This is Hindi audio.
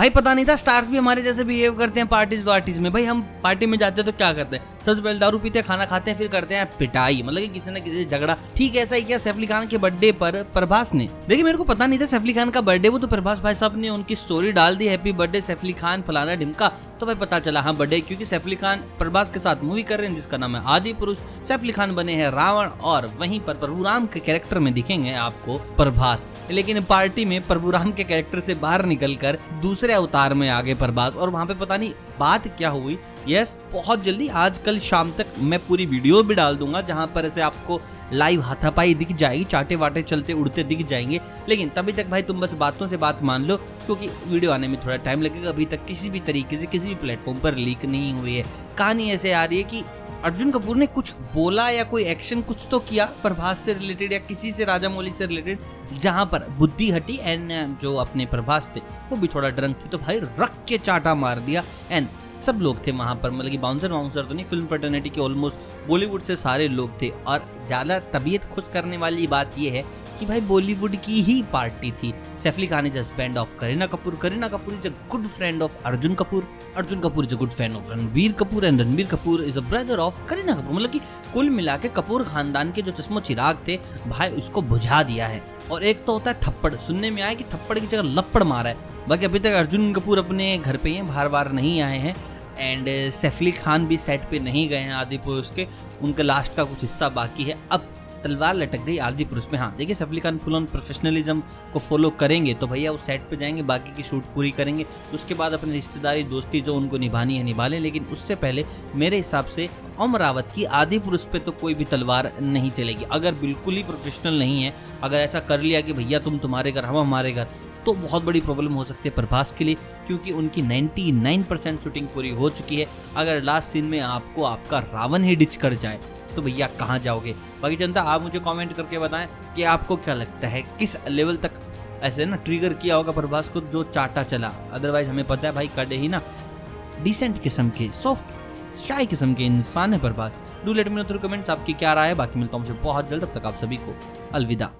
भाई पता नहीं था स्टार्स भी हमारे जैसे बिहेव करते हैं पार्टीज़ वार्टीज में। भाई हम पार्टी में जाते हैं तो क्या करते हैं? सबसे पहले दारू पीते हैं, खाना खाते हैं, फिर करते हैं पिटाई। मतलब कि किसी न किसी झगड़ा। ठीक ऐसा ही क्या सैफ अली खान के बर्थडे पर प्रभास ने। देखिए, मेरे को पता नहीं था सैफ अली खान का बर्थडे वो तो प्रभास भाई साहब ने उनकी स्टोरी डाल दी हैप्पी बर्थडे सैफ अली खान, फलाना ढिमका। तो भाई पता चला हाँ बर्थडे क्योंकि सैफ अली खान प्रभास के साथ मूवी कर रहे हैं, जिसका नाम है आदि पुरुष। सैफ अली खान बने हैं रावण और वहीं पर प्रभुराम के कैरेक्टर में दिखेंगे आपको प्रभास। लेकिन पार्टी में प्रभुराम के कैरेक्टर से बाहर निकलकर दूसरे अवतार में आगे पर बास और वहाँ पे पता नहीं बात क्या हुई? यस बहुत जल्दी आज कल शाम तक मैं पूरी वीडियो भी डाल दूँगा, जहाँ पर ऐसे आपको लाइव हाथापाई दिख जाएगी चाटे वाटे चलते उड़ते दिख जाएँगे। लेकिन तभी तक भाई तुम बस बातों से बात मान लो, क्योंकि वीडियो आने में थोड़ा टाइम लगेगा। अभी तक किसी भी तरीके से, किसी भी प्लेटफॉर्म पर लीक नहीं हुई है। कहानी ऐसे आ रही है कि अर्जुन कपूर ने कुछ बोला या कोई एक्शन कुछ तो किया, प्रभास से रिलेटेड या किसी से, राजा मौलिक से रिलेटेड जहाँ पर बुद्धि हटी। एंड जो अपने प्रभास थे, वो भी थोड़ा ड्रंक थे तो भाई रख के चाटा मार दिया। एंड सब लोग थे वहाँ पर मतलब कि बाउंसर वाउंसर तो नहीं फ़िल्म फर्टर्निटी के ऑलमोस्ट बॉलीवुड से सारे लोग थे। और ज़्यादा तबीयत खुश करने वाली बात यह है कि भाई बॉलीवुड की ही पार्टी थी। Saif Ali Khan is husband of Kareena Kapoor. Kareena Kapoor is a good friend of Arjun Kapoor Arjun Kapoor is a good friend of Ranbir Kapoor and Ranbir Kapoor is a brother of Kareena Kapoor मतलब कि कुल मिला के कपूर खानदान के जो चश्मो चिराग थे, भाई उसको बुझा दिया है। और एक तो होता है थप्पड़। सुनने में आया कि थप्पड़ की जगह लप्पड़ मारा है। बाकी अभी तक अर्जुन कपूर अपने घर पे ही बाहर बार नहीं आए हैं। एंड सैफली खान भी सेट पे नहीं गए हैं आदि पुरुष के। उनका लास्ट का कुछ हिस्सा बाकी है। अब तलवार लटक गई आदि पुरुष में। हाँ देखिए Saif Ali Khan full on professionalism को फॉलो करेंगे तो भैया वो सेट पे जाएँगे, बाकी की शूट पूरी करेंगे। उसके बाद अपनी रिश्तेदारी, दोस्ती जो उनको निभानी है, निभा लें। लेकिन उससे पहले मेरे हिसाब से अमरावत की आदि पुरुष पे तो कोई भी तलवार नहीं चलेगी। अगर बिल्कुल ही प्रोफेशनल नहीं है, अगर ऐसा कर लिया कि भैया तुम तुम्हारे घर, हम हमारे घर तो बहुत बड़ी प्रॉब्लम हो सकती है प्रभास के लिए, क्योंकि उनकी 99 परसेंट शूटिंग पूरी हो चुकी है। अगर लास्ट सीन में आपको आपका रावण ही डिच कर जाए तो भैया कहाँ जाओगे? बाकी जनता, आप मुझे कमेंट करके बताएँ कि आपको क्या लगता है, किस लेवल तक ऐसे ना ट्रिगर किया होगा प्रभास को जो चाटा चला? अदरवाइज़ हमें पता है भाई कड़े ही ना। डिसेंट किस्म के सॉफ्ट शाई किस्म के इंसान है Prabhas. Do let me know through comments आपकी क्या राय है। बाकी मिलता हूँ मुझे बहुत जल्द, अब तक आप सभी को अलविदा।